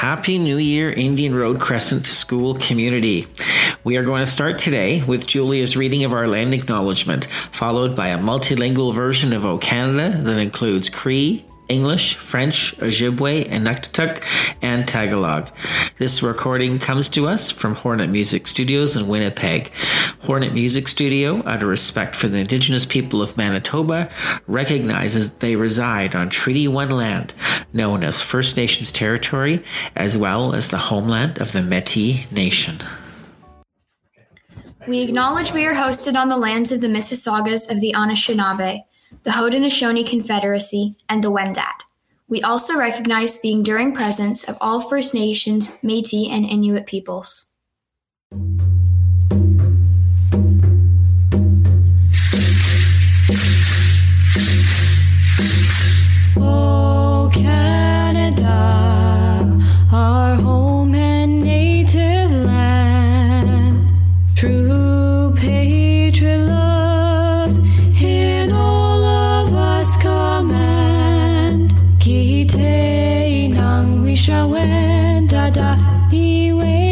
Happy New Year, Indian Road Crescent School community. We are going to start today with Julia's reading of our land acknowledgement, followed by a multilingual version of O Canada that includes Cree, English, French, Ojibwe, and Inuktitut, and Tagalog. This recording comes to us from Hornet Music Studios in Winnipeg. Hornet Music Studio, out of respect for the Indigenous people of Manitoba, recognizes that they reside on Treaty 1 land, known as First Nations territory, as well as the homeland of the Metis Nation. We acknowledge we are hosted on the lands of the Mississaugas of the Anishinaabe the Haudenosaunee Confederacy, and the Wendat. We also recognize the enduring presence of all First Nations, Métis, and Inuit peoples. when da da, he went.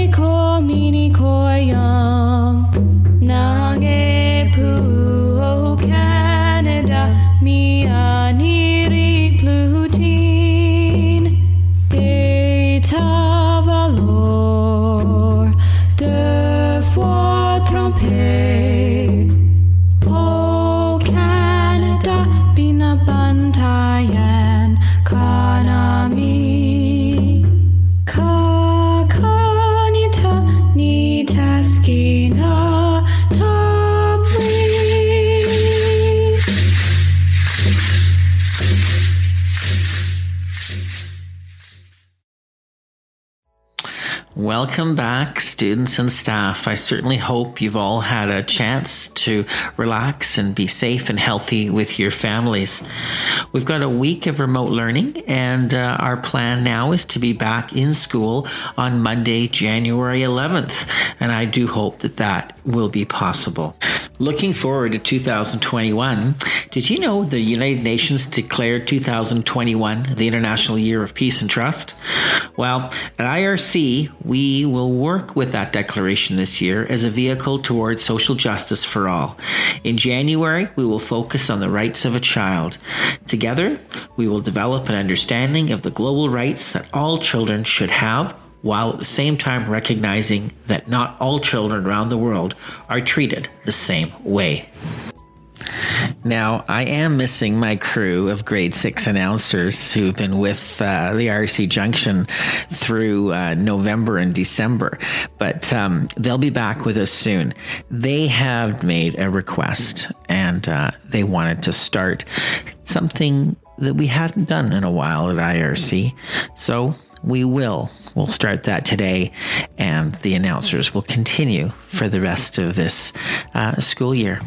Welcome back, students and staff. I certainly hope you've all had a chance to relax and be safe and healthy with your families. We've got a week of remote learning, and uh, our plan now is to be back in school on Monday, January 11th. And I do hope that that will be possible. Looking forward to 2021, did you know the United Nations declared 2021 the International Year of Peace and Trust? Well, at IRC, we will work with that declaration this year as a vehicle towards social justice for all. In January, we will focus on the rights of a child. Together, we will develop an understanding of the global rights that all children should have while at the same time recognizing that not all children around the world are treated the same way. Now, I am missing my crew of grade six announcers who've been with uh, the IRC Junction through uh, November and December, but um, they'll be back with us soon. They have made a request and uh, they wanted to start something that we hadn't done in a while at IRC. So we will. We'll start that today, and the announcers will continue for the rest of this uh, school year.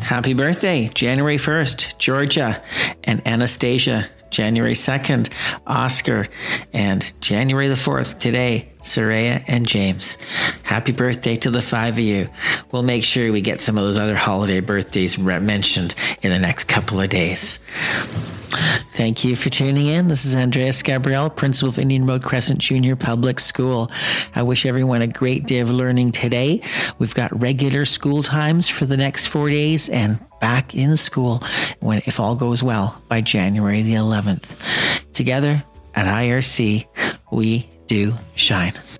Happy birthday, January 1st, Georgia and Anastasia. January 2nd, Oscar, and January the 4th, today, Soraya and James. Happy birthday to the five of you. We'll make sure we get some of those other holiday birthdays mentioned in the next couple of days. Thank you for tuning in. This is Andreas Gabriel, Principal of Indian Road Crescent Junior Public School. I wish everyone a great day of learning today. We've got regular school times for the next four days and back in school when, if all goes well, by January the 11th. Together at IRC, we do shine.